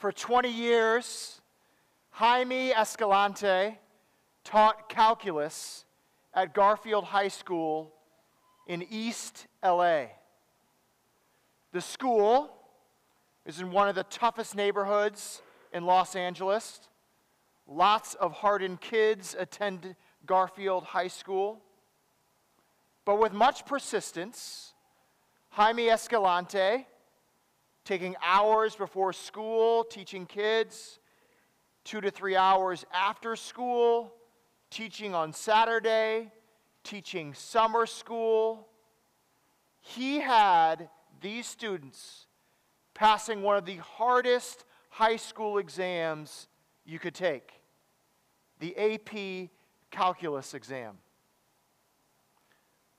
For 20 years, Jaime Escalante taught calculus at Garfield High School in East LA. The school is in one of the toughest neighborhoods in Los Angeles. Lots of hardened kids attend Garfield High School. But with much persistence, Jaime Escalante, taking hours before school, teaching kids, two to three hours after school, teaching on Saturday, teaching summer school. He had these students passing one of the hardest high school exams you could take the AP calculus exam.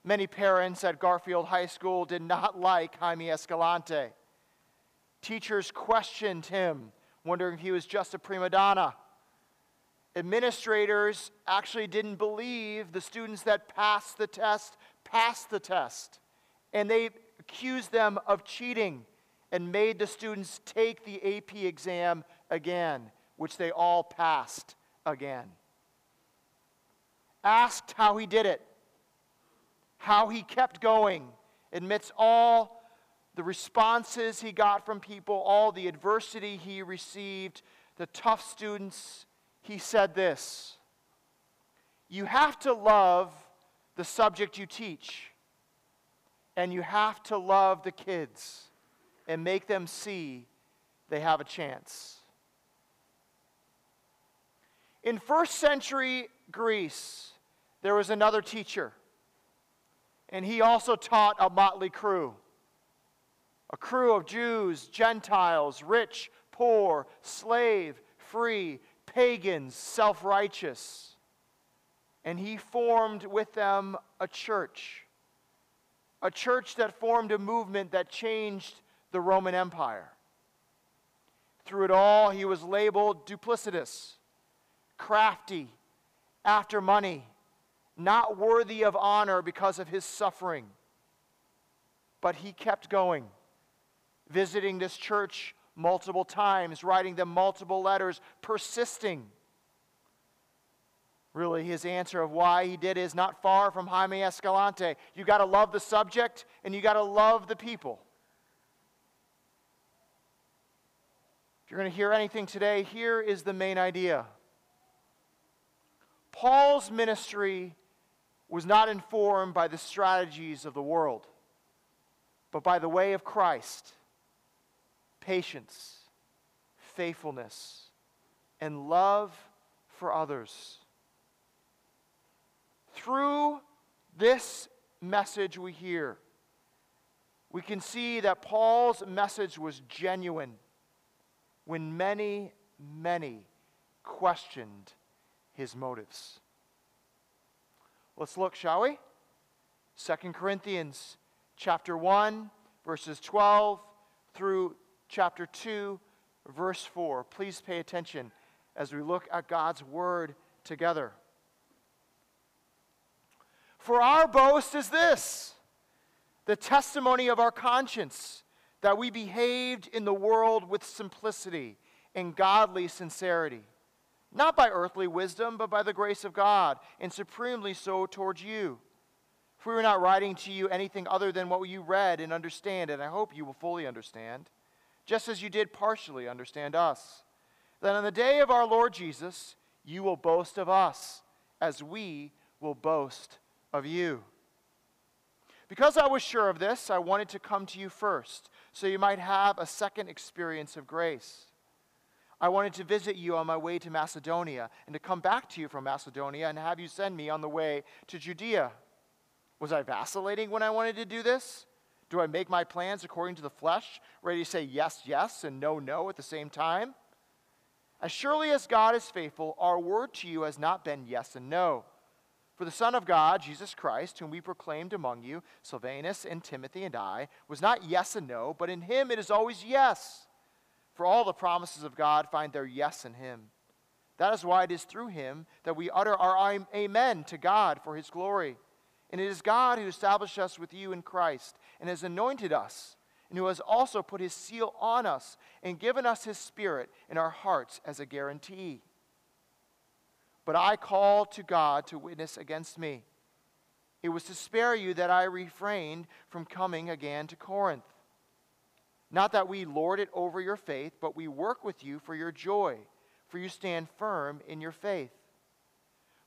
Many parents at Garfield High School did not like Jaime Escalante. Teachers questioned him, wondering if he was just a prima donna. Administrators actually didn't believe the students that passed the test passed the test, and they accused them of cheating and made the students take the AP exam again, which they all passed again. Asked how he did it, how he kept going amidst all the responses he got from people, all the adversity he received, the tough students, he said this You have to love the subject you teach, and you have to love the kids and make them see they have a chance. In first century Greece, there was another teacher, and he also taught a motley crew a crew of Jews, Gentiles, rich, poor, slave, free, pagans, self righteous. And he formed with them a church, a church that formed a movement that changed the Roman Empire. Through it all, he was labeled duplicitous, crafty, after money, not worthy of honor because of his suffering. But he kept going, visiting this church multiple times, writing them multiple letters, persisting. Really, his answer of why he did is not far from Jaime Escalante. You got to love the subject and you got to love the people. If you're going to hear anything today, here is the main idea. Paul's ministry was not informed by the strategies of the world, but by the way of Christ patience, faithfulness, and love for others. Through this message we hear, we can see that Paul's message was genuine when many, many questioned his motives. Let's look, shall we? 2 Corinthians chapter 1 verses 12 through chapter 2 verse 4. Please pay attention as we look at God's word together. For our boast is this the testimony of our conscience that we behaved in the world with simplicity and godly sincerity, not by earthly wisdom, but by the grace of God, and supremely so towards you. For we are not writing to you anything other than what you read and understand, and I hope you will fully understand, just as you did partially understand us. That on the day of our Lord Jesus, you will boast of us, as we will boast of you. Because I was sure of this, I wanted to come to you first, so you might have a second experience of grace. I wanted to visit you on my way to Macedonia, and to come back to you from Macedonia and have you send me on the way to Judea. Was I vacillating when I wanted to do this? Do I make my plans according to the flesh, ready to say yes, yes, and no, no at the same time? As surely as God is faithful, our word to you has not been yes and no. For the Son of God, Jesus Christ, whom we proclaimed among you, Silvanus and Timothy and I, was not yes and no, but in him it is always yes. For all the promises of God find their yes in him. That is why it is through him that we utter our amen to God for his glory. And it is God who established us with you in Christ and has anointed us and who has also put his seal on us and given us his spirit in our hearts as a guarantee. But I call to God to witness against me. It was to spare you that I refrained from coming again to Corinth. Not that we lord it over your faith, but we work with you for your joy, for you stand firm in your faith.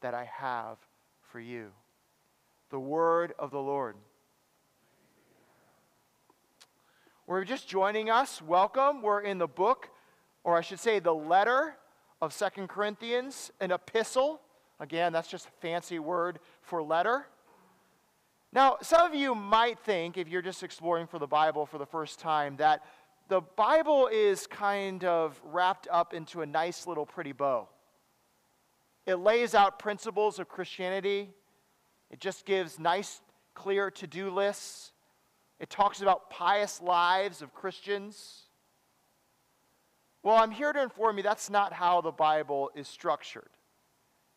that I have for you. The word of the Lord. We're just joining us. Welcome. We're in the book, or I should say, the letter of Second Corinthians, an epistle. Again, that's just a fancy word for letter. Now, some of you might think, if you're just exploring for the Bible for the first time, that the Bible is kind of wrapped up into a nice little pretty bow. It lays out principles of Christianity, it just gives nice, clear to do lists. It talks about pious lives of Christians. Well, I'm here to inform you that's not how the Bible is structured.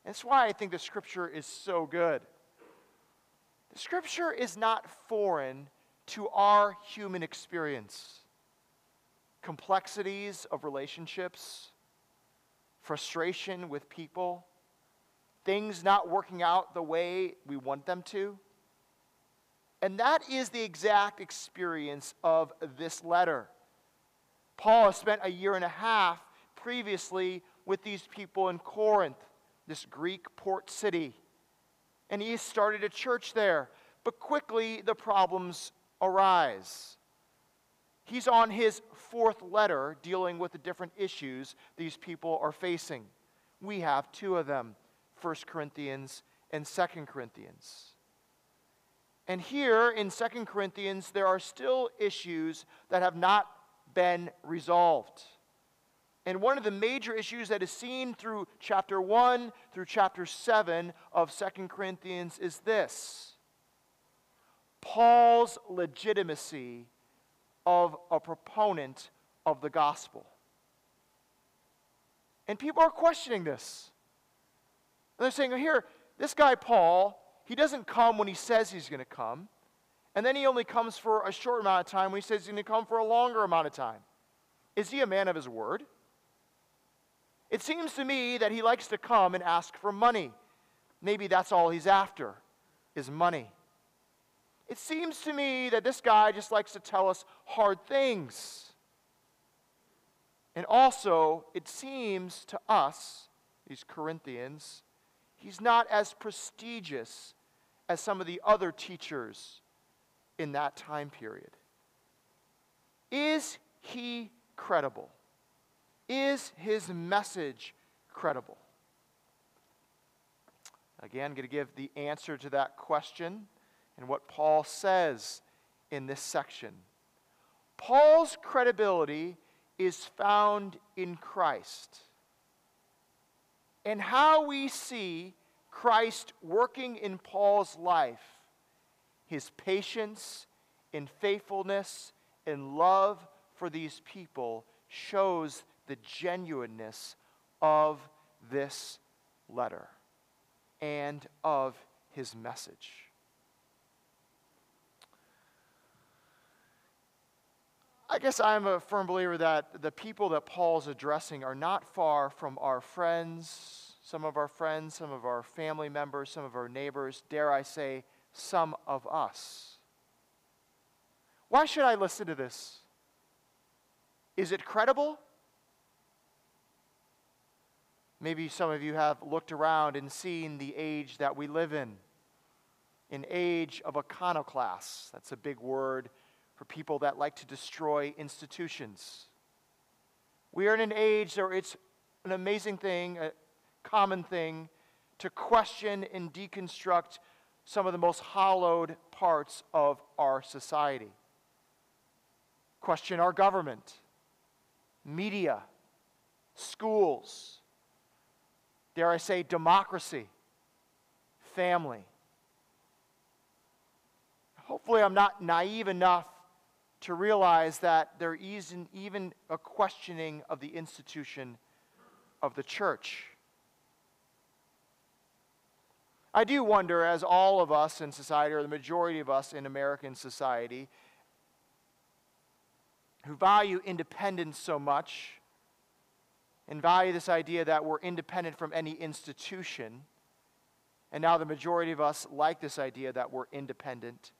That's why I think the scripture is so good. The scripture is not foreign to our human experience. Complexities of relationships, frustration with people, things not working out the way we want them to. And that is the exact experience of this letter. Paul has spent a year and a half previously with these people in Corinth, this Greek port city. And he started a church there. But quickly the problems arise. He's on his fourth letter dealing with the different issues these people are facing. We have two of them 1 Corinthians and 2 Corinthians. And here in 2 Corinthians, there are still issues that have not been resolved. And one of the major issues that is seen through chapter 1 through chapter 7 of 2 Corinthians is this Paul's legitimacy of a proponent of the gospel. And people are questioning this. And they're saying, here, this guy Paul, he doesn't come when he says he's going to come. And then he only comes for a short amount of time when he says he's going to come for a longer amount of time. Is he a man of his word? It seems to me that he likes to come and ask for money. Maybe that's all he's after, is money. It seems to me that this guy just likes to tell us hard things. And also, it seems to us, these Corinthians, he's not as prestigious as some of the other teachers in that time period. Is he credible? Is his message credible? Again, I'm going to give the answer to that question and what Paul says in this section. Paul's credibility is found in Christ. And how we see Christ working in Paul's life, his patience and faithfulness and love for these people shows the genuineness of this letter and of his message. I guess I'm a firm believer that the people that Paul's addressing are not far from our friends, some of our friends, some of our family members, some of our neighbors, dare I say, some of us. Why should I listen to this? Is it credible? Maybe some of you have looked around and seen the age that we live in an age of iconoclasts. That's a big word for people that like to destroy institutions. We are in an age where it's an amazing thing, a common thing, to question and deconstruct some of the most hallowed parts of our society. question our government, media, schools, dare I say, democracy, family. Hopefully, I'm not naive enough to realize that there isn't even a questioning of the institution of the church. I do wonder, as all of us in society, or the majority of us in American society, who value independence so much and value this idea that we're independent from any institution, and now the majority of us like this idea that we're independent,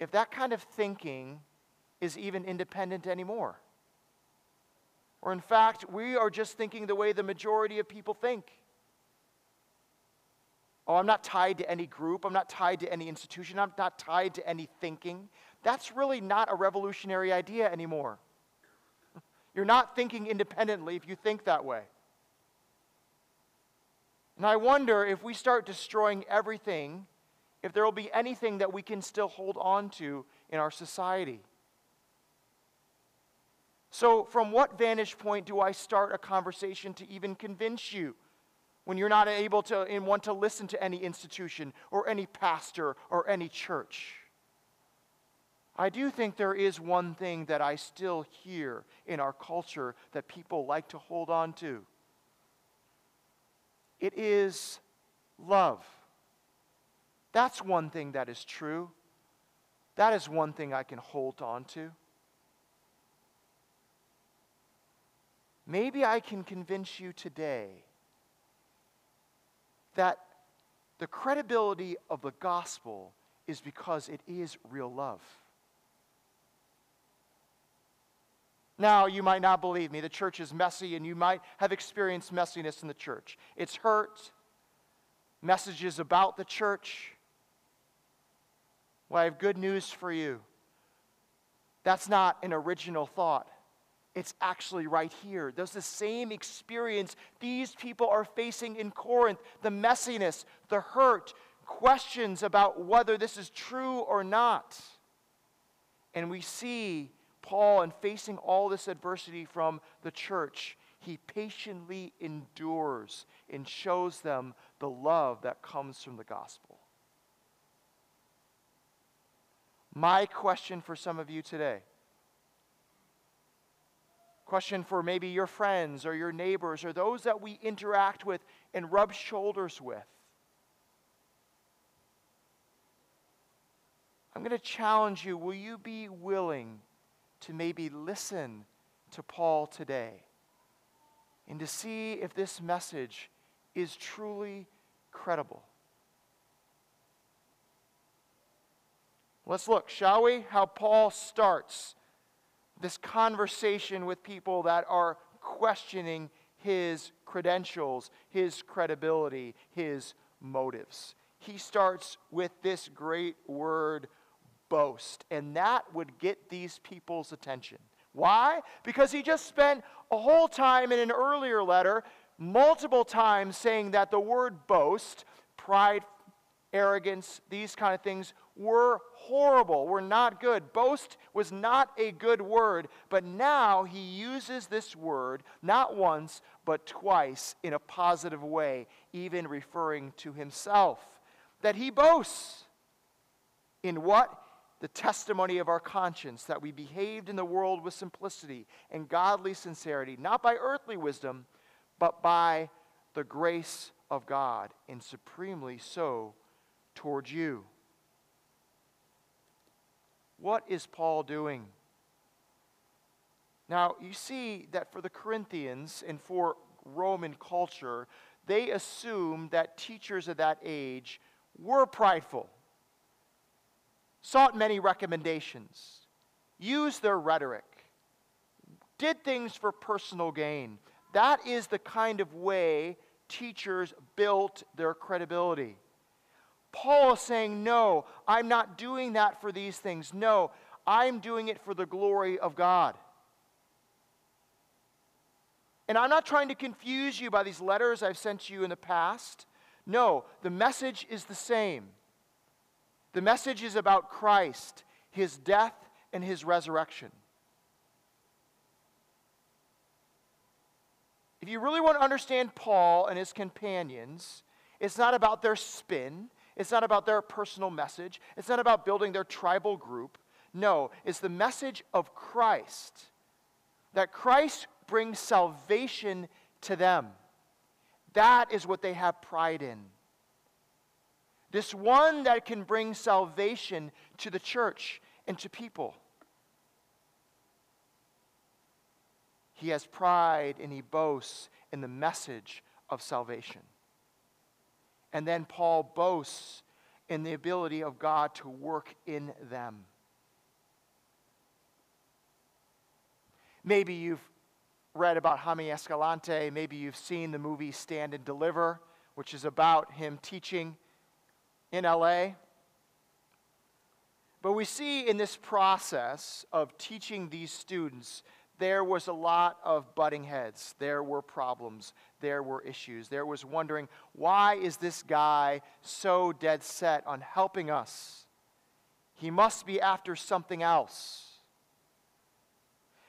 if that kind of thinking is even independent anymore. Or, in fact, we are just thinking the way the majority of people think. Oh, I'm not tied to any group. I'm not tied to any institution. I'm not tied to any thinking. That's really not a revolutionary idea anymore. You're not thinking independently if you think that way. And I wonder if we start destroying everything, if there will be anything that we can still hold on to in our society. So, from what vantage point do I start a conversation to even convince you when you're not able to and want to listen to any institution or any pastor or any church? I do think there is one thing that I still hear in our culture that people like to hold on to. It is love. That's one thing that is true. That is one thing I can hold on to. Maybe I can convince you today that the credibility of the gospel is because it is real love. Now, you might not believe me. The church is messy, and you might have experienced messiness in the church. It's hurt, messages about the church. Well, I have good news for you. That's not an original thought. It's actually right here. There's the same experience these people are facing in Corinth the messiness, the hurt, questions about whether this is true or not. And we see Paul, in facing all this adversity from the church, he patiently endures and shows them the love that comes from the gospel. My question for some of you today Question for maybe your friends or your neighbors or those that we interact with and rub shoulders with. I'm going to challenge you will you be willing to maybe listen to Paul today and to see if this message is truly credible? Let's look, shall we? How Paul starts this conversation with people that are questioning his credentials, his credibility, his motives. He starts with this great word, boast, and that would get these people's attention. Why? Because he just spent a whole time in an earlier letter, multiple times, saying that the word boast, pride, arrogance, these kind of things were horrible, were not good. Boast was not a good word, but now he uses this word not once, but twice in a positive way, even referring to himself. That he boasts in what? The testimony of our conscience, that we behaved in the world with simplicity and godly sincerity, not by earthly wisdom, but by the grace of God, and supremely so towards you. What is Paul doing? Now, you see that for the Corinthians and for Roman culture, they assumed that teachers of that age were prideful, sought many recommendations, used their rhetoric, did things for personal gain. That is the kind of way teachers built their credibility. Paul is saying, No, I'm not doing that for these things. No, I'm doing it for the glory of God. And I'm not trying to confuse you by these letters I've sent you in the past. No, the message is the same. The message is about Christ, his death, and his resurrection. If you really want to understand Paul and his companions, it's not about their spin, it's not about their personal message, it's not about building their tribal group. No, it's the message of Christ. That Christ brings salvation to them. That is what they have pride in. This one that can bring salvation to the church and to people. He has pride and he boasts in the message of salvation. And then Paul boasts in the ability of God to work in them. Maybe you've read about Jaime Escalante. Maybe you've seen the movie Stand and Deliver, which is about him teaching in LA. But we see in this process of teaching these students there was a lot of butting heads. There were problems. There were issues. There was wondering, why is this guy so dead set on helping us? He must be after something else.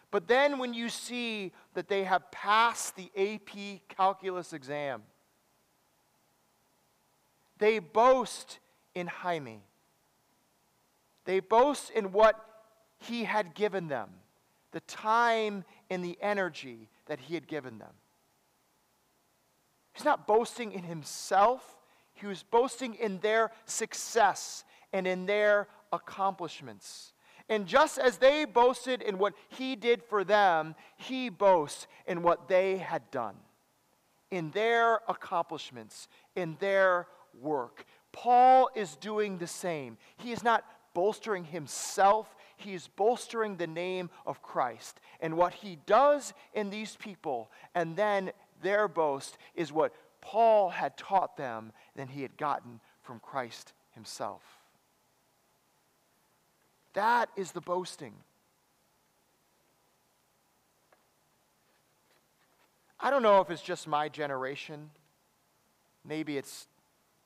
But then when you see that they have passed the AP calculus exam, they boast in Jaime. They boast in what he had given them the time and the energy that he had given them. He's not boasting in himself, he was boasting in their success and in their accomplishments. And just as they boasted in what he did for them, he boasts in what they had done, in their accomplishments, in their work. Paul is doing the same. He is not bolstering himself, he's bolstering the name of Christ. And what he does in these people, and then their boast, is what Paul had taught them, and he had gotten from Christ himself. That is the boasting. I don't know if it's just my generation. Maybe it's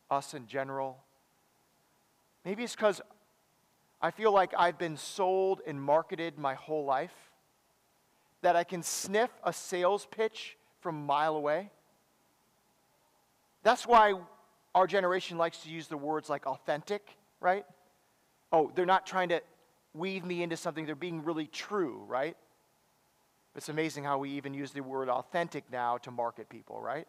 us in general. Maybe it's because I feel like I've been sold and marketed my whole life, that I can sniff a sales pitch from a mile away. That's why our generation likes to use the words like authentic, right? Oh, they're not trying to weave me into something, they're being really true, right? It's amazing how we even use the word authentic now to market people, right?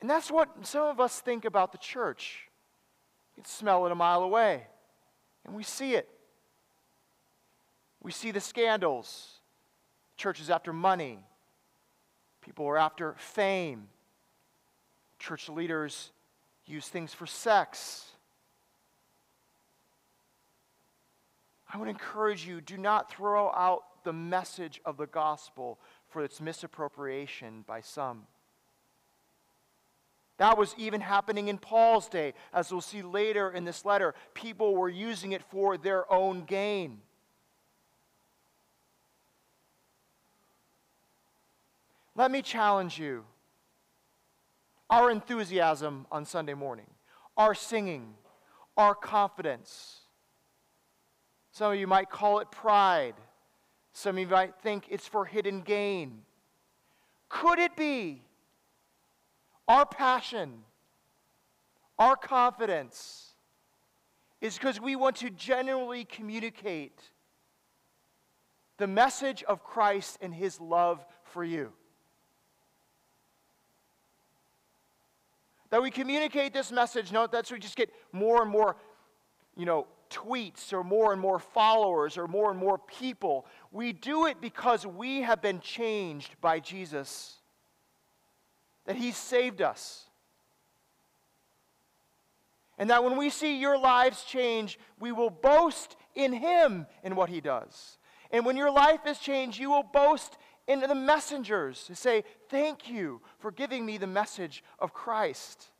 And that's what some of us think about the church. You can smell it a mile away. And we see it. We see the scandals. Churches after money. People are after fame. Church leaders use things for sex. I would encourage you do not throw out the message of the gospel for its misappropriation by some. That was even happening in Paul's day. As we'll see later in this letter, people were using it for their own gain. Let me challenge you. Our enthusiasm on Sunday morning, our singing, our confidence. Some of you might call it pride. Some of you might think it's for hidden gain. Could it be our passion, our confidence is because we want to genuinely communicate the message of Christ and his love for you. That we communicate this message, not that we just get more and more, you know, tweets or more and more followers or more and more people. We do it because we have been changed by Jesus that He saved us. And that when we see your lives change, we will boast in Him in what He does. And when your life is changed, you will boast in the messengers to say, Thank you for giving me the message of Christ.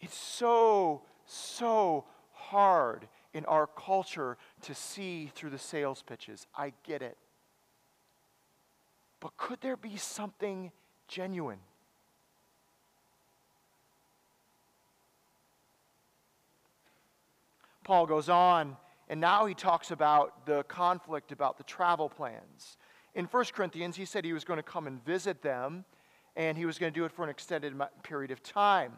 It's so, so hard in our culture to see through the sales pitches. I get it. But could there be something genuine? Paul goes on, and now he talks about the conflict about the travel plans. In 1 Corinthians, he said he was going to come and visit them, and he was going to do it for an extended period of time.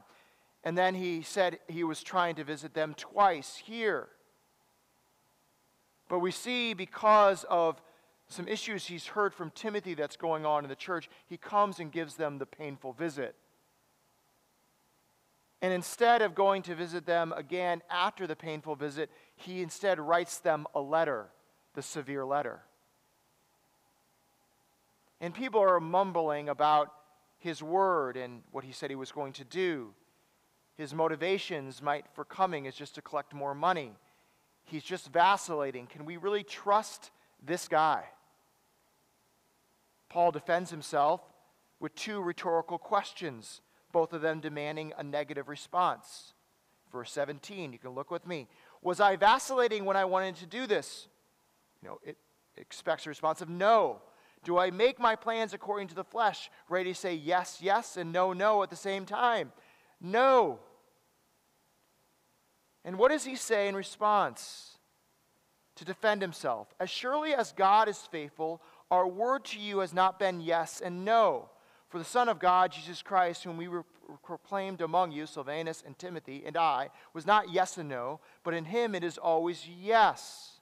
And then he said he was trying to visit them twice here. But we see because of some issues he's heard from Timothy that's going on in the church, he comes and gives them the painful visit. And instead of going to visit them again after the painful visit, he instead writes them a letter, the severe letter. And people are mumbling about his word and what he said he was going to do. His motivations might for coming is just to collect more money. He's just vacillating. Can we really trust this guy? Paul defends himself with two rhetorical questions, both of them demanding a negative response. Verse 17, you can look with me. Was I vacillating when I wanted to do this? You know, it expects a response of no. Do I make my plans according to the flesh, ready to say yes, yes, and no, no at the same time? No. And what does he say in response to defend himself? As surely as God is faithful, our word to you has not been yes and no. For the Son of God, Jesus Christ, whom we proclaimed among you, Silvanus and Timothy and I, was not yes and no, but in him it is always yes.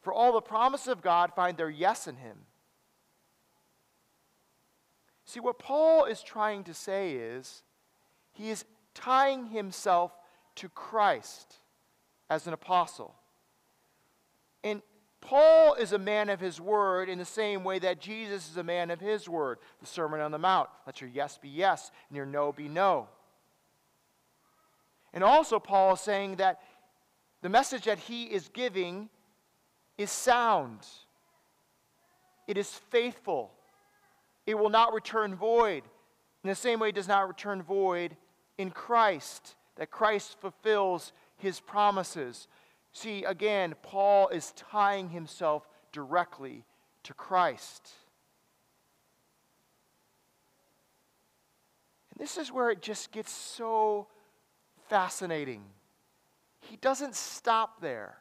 For all the promises of God find their yes in him. See, what Paul is trying to say is he is tying himself to Christ as an apostle. And Paul is a man of his word in the same way that Jesus is a man of his word. The Sermon on the Mount let your yes be yes and your no be no. And also, Paul is saying that the message that he is giving is sound, it is faithful, it will not return void. In the same way, it does not return void in Christ, that Christ fulfills his promises. See, again, Paul is tying himself directly to Christ. And this is where it just gets so fascinating. He doesn't stop there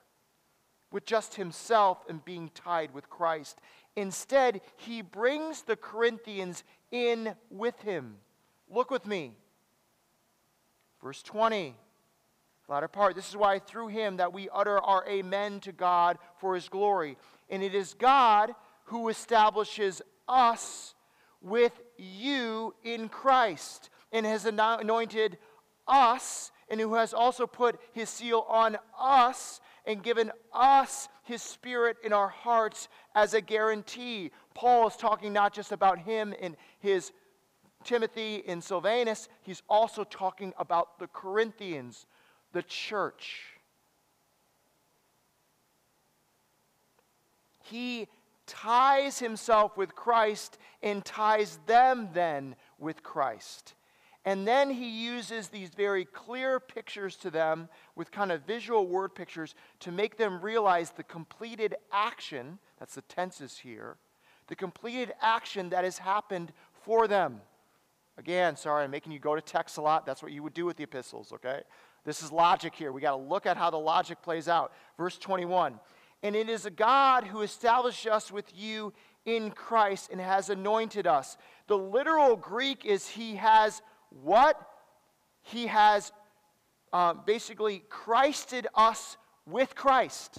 with just himself and being tied with Christ. Instead, he brings the Corinthians in with him. Look with me. Verse 20. Latter part. This is why through him that we utter our amen to God for his glory. And it is God who establishes us with you in Christ and has anointed us and who has also put his seal on us and given us his spirit in our hearts as a guarantee. Paul is talking not just about him and his Timothy and Silvanus, he's also talking about the Corinthians the church. He ties himself with Christ and ties them then with Christ. And then he uses these very clear pictures to them with kind of visual word pictures to make them realize the completed action, that's the tenses here, the completed action that has happened for them. Again, sorry, I'm making you go to text a lot. That's what you would do with the epistles, okay? This is logic here. We got to look at how the logic plays out. Verse 21 And it is a God who established us with you in Christ and has anointed us. The literal Greek is He has what? He has uh, basically Christed us with Christ.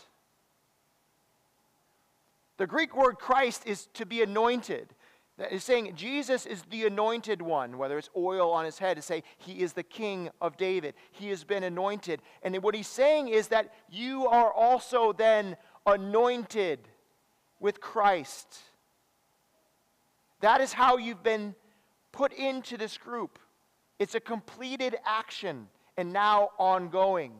The Greek word Christ is to be anointed. That is saying Jesus is the anointed one, whether it's oil on his head, to say he is the king of David. He has been anointed. And what he's saying is that you are also then anointed with Christ. That is how you've been put into this group. It's a completed action and now ongoing.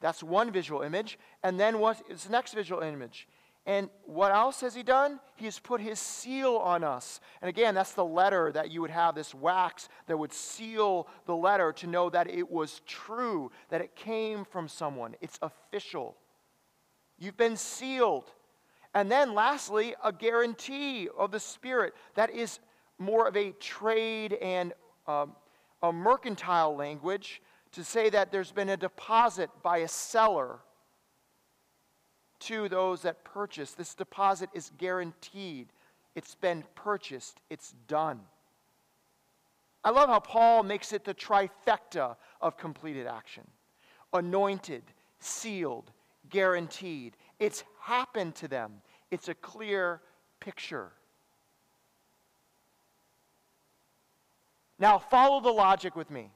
That's one visual image. And then what's the next visual image? And what else has he done? He has put his seal on us. And again, that's the letter that you would have this wax that would seal the letter to know that it was true, that it came from someone. It's official. You've been sealed. And then, lastly, a guarantee of the Spirit that is more of a trade and um, a mercantile language to say that there's been a deposit by a seller to those that purchase. This deposit is guaranteed, it's been purchased, it's done. I love how Paul makes it the trifecta of completed action anointed, sealed, guaranteed. It's happened to them. It's a clear picture. Now, follow the logic with me.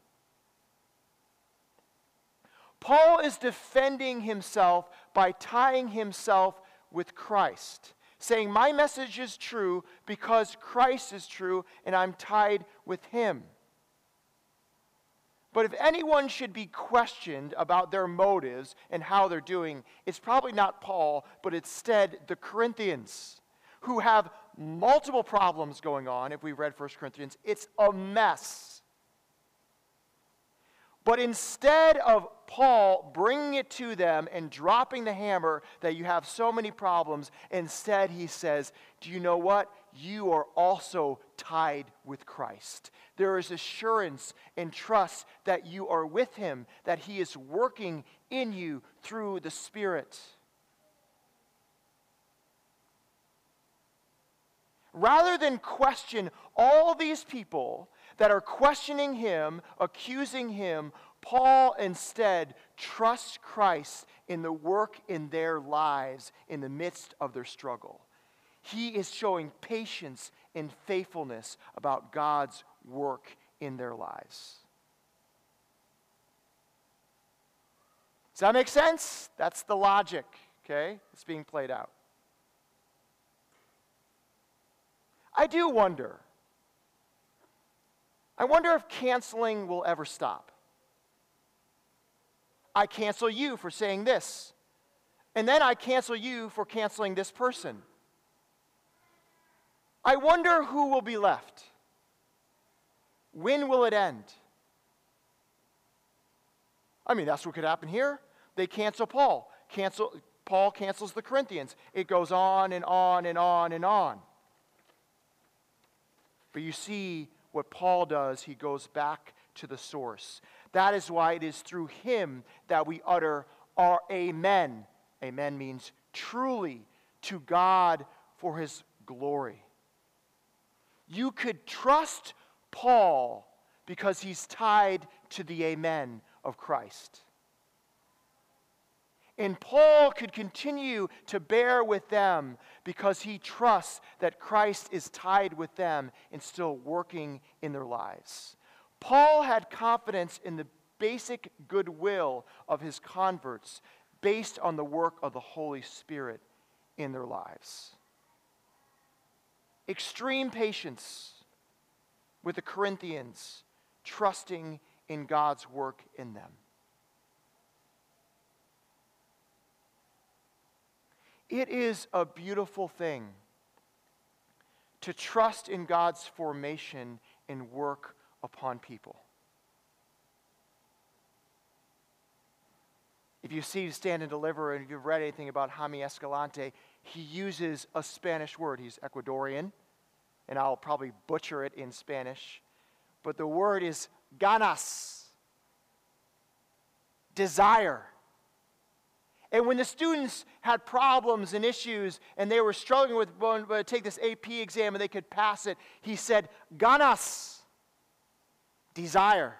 Paul is defending himself by tying himself with Christ, saying, My message is true because Christ is true, and I'm tied with him. But if anyone should be questioned about their motives and how they're doing, it's probably not Paul, but instead the Corinthians, who have multiple problems going on. If we read 1 Corinthians, it's a mess. But instead of Paul bringing it to them and dropping the hammer that you have so many problems, instead he says, Do you know what? You are also tied with Christ. There is assurance and trust that you are with him, that he is working in you through the Spirit. Rather than question all these people that are questioning him, accusing him, Paul instead trusts Christ in the work in their lives in the midst of their struggle. He is showing patience and faithfulness about God's work in their lives. Does that make sense? That's the logic, okay? It's being played out. I do wonder I wonder if canceling will ever stop. I cancel you for saying this, and then I cancel you for canceling this person. I wonder who will be left. When will it end? I mean, that's what could happen here. They cancel Paul. Cancel, Paul cancels the Corinthians. It goes on and on and on and on. But you see, what Paul does, he goes back to the source. That is why it is through him that we utter our amen. Amen means truly to God for his glory. You could trust Paul because he's tied to the amen of Christ. And Paul could continue to bear with them because he trusts that Christ is tied with them and still working in their lives. Paul had confidence in the basic goodwill of his converts based on the work of the Holy Spirit in their lives. Extreme patience with the Corinthians, trusting in God's work in them. It is a beautiful thing to trust in God's formation and work upon people. If you see Stand and Deliver and you've read anything about Jaime Escalante, he uses a Spanish word. He's Ecuadorian, and I'll probably butcher it in Spanish, but the word is ganas, desire. And when the students had problems and issues and they were struggling with to take this AP exam and they could pass it, he said, Ganas, desire.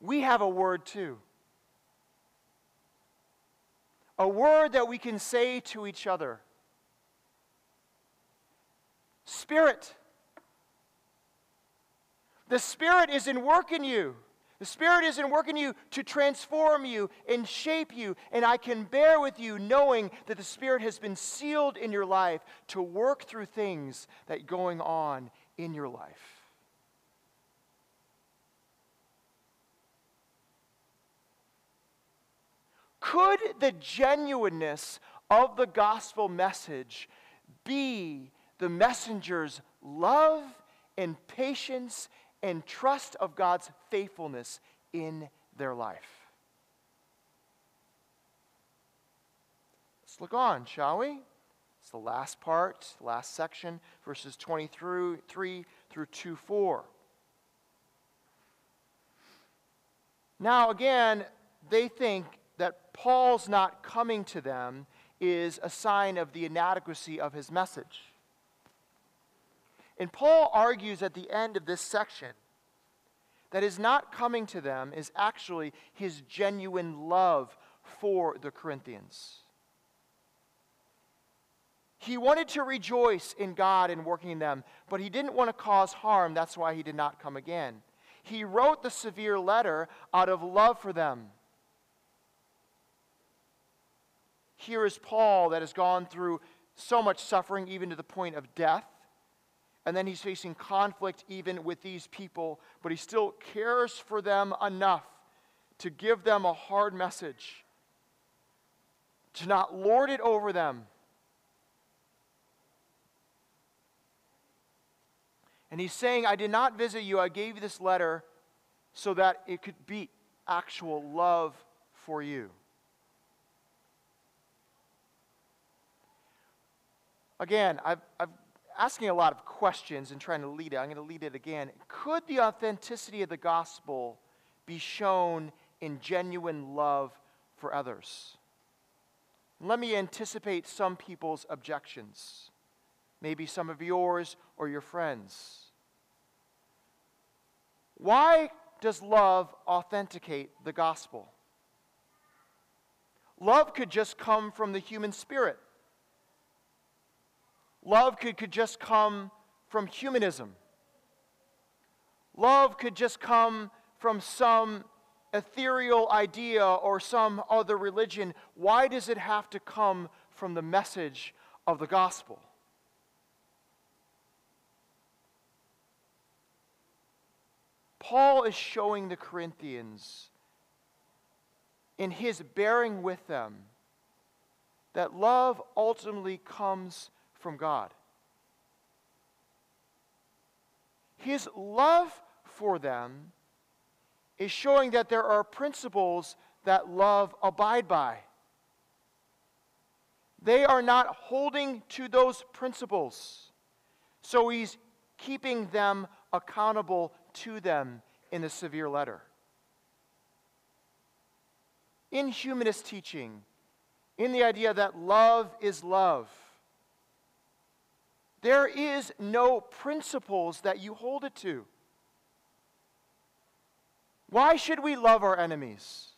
We have a word too. A word that we can say to each other Spirit. The Spirit is in work in you. The Spirit is in work in you to transform you and shape you. And I can bear with you knowing that the Spirit has been sealed in your life to work through things that going on in your life. Could the genuineness of the gospel message be the messenger's love and patience and trust of God's faithfulness in their life. Let's look on, shall we? It's the last part, last section, verses 23 through 2 4. Now, again, they think that Paul's not coming to them is a sign of the inadequacy of his message. And Paul argues at the end of this section that his not coming to them is actually his genuine love for the Corinthians. He wanted to rejoice in God and working in them, but he didn't want to cause harm. That's why he did not come again. He wrote the severe letter out of love for them. Here is Paul that has gone through so much suffering, even to the point of death. And then he's facing conflict even with these people, but he still cares for them enough to give them a hard message, to not lord it over them And he's saying, I did not visit you. I gave you this letter so that it could be actual love for you. Again, I've, I've asking a lot of questions and trying to lead it. I'm going to lead it again. Could the authenticity of the gospel be shown in genuine love for others? Let me anticipate some people's objections maybe some of yours or your friends. Why does love authenticate the gospel? Love could just come from the human spirit. Love could, could just come from humanism. Love could just come from some ethereal idea or some other religion. Why does it have to come from the message of the gospel? Paul is showing the Corinthians in his bearing with them that love ultimately comes from God. His love for them is showing that there are principles that love abide by. They are not holding to those principles. So he's keeping them accountable to them in the severe letter. In humanist teaching, in the idea that love is love, there is no principles that you hold it to. Why should we love our enemies?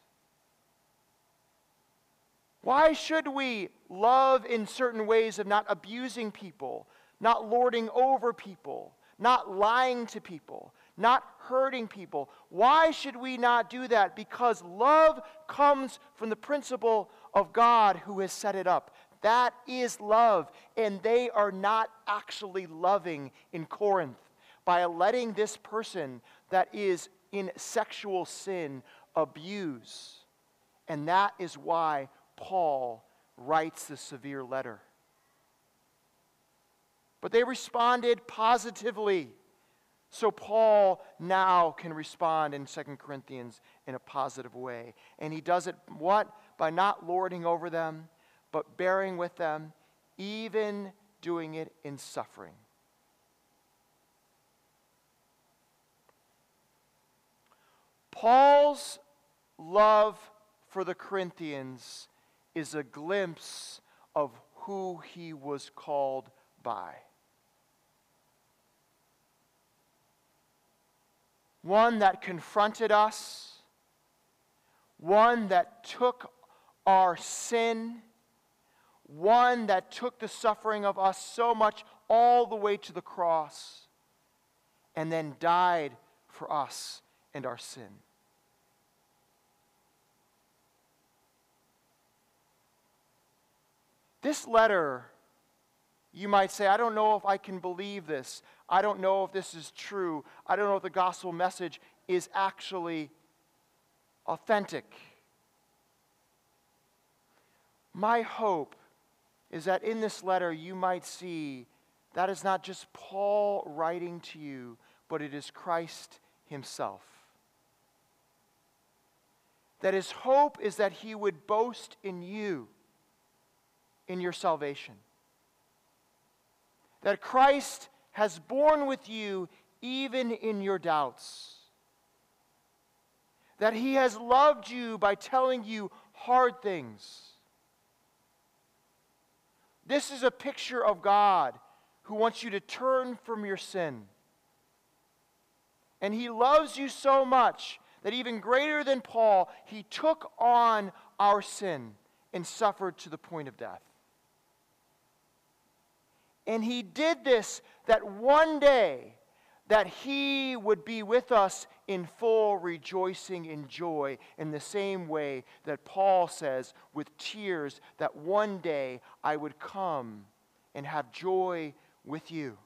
Why should we love in certain ways of not abusing people, not lording over people, not lying to people, not hurting people. Why should we not do that? Because love comes from the principle of God who has set it up. That is love. And they are not actually loving in Corinth by letting this person that is in sexual sin abuse. And that is why Paul writes the severe letter. But they responded positively. So Paul now can respond in 2 Corinthians in a positive way. And he does it what? By not lording over them, but bearing with them, even doing it in suffering. Paul's love for the Corinthians is a glimpse of who he was called by. one that confronted us, one that took our sin, one that took the suffering of us so much all the way to the cross, and then died for us and our sin. This letter, you might say, I don't know if I can believe this. I don't know if this is true. I don't know if the gospel message is actually authentic. My hope is that in this letter you might see that is not just Paul writing to you, but it is Christ Himself. That his hope is that he would boast in you, in your salvation. That Christ has borne with you even in your doubts. that He has loved you by telling you hard things. This is a picture of God who wants you to turn from your sin. And He loves you so much that even greater than Paul, He took on our sin and suffered to the point of death. And He did this that one day, that he would be with us in full rejoicing and joy in the same way that Paul says with tears that one day I would come and have joy with you.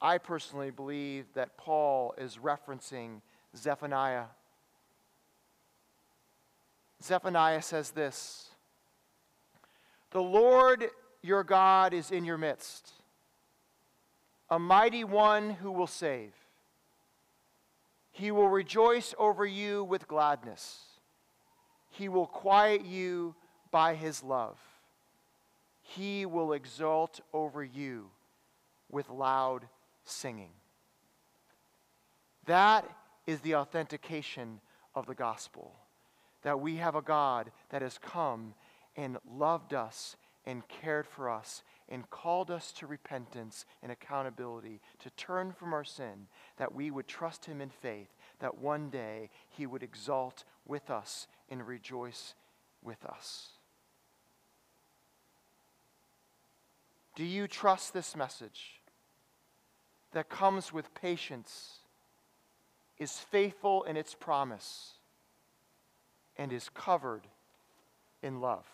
I personally believe that Paul is referencing Zephaniah. Zephaniah says this The Lord your God is in your midst a mighty one who will save. He will rejoice over you with gladness. He will quiet you by his love. He will exult over you with loud singing. That is the authentication of the gospel that we have a God that has come and loved us and cared for us and called us to repentance and accountability, to turn from our sin, that we would trust Him in faith, that one day He would exalt with us and rejoice with us. Do you trust this message that comes with patience, is faithful in its promise, and is covered in love?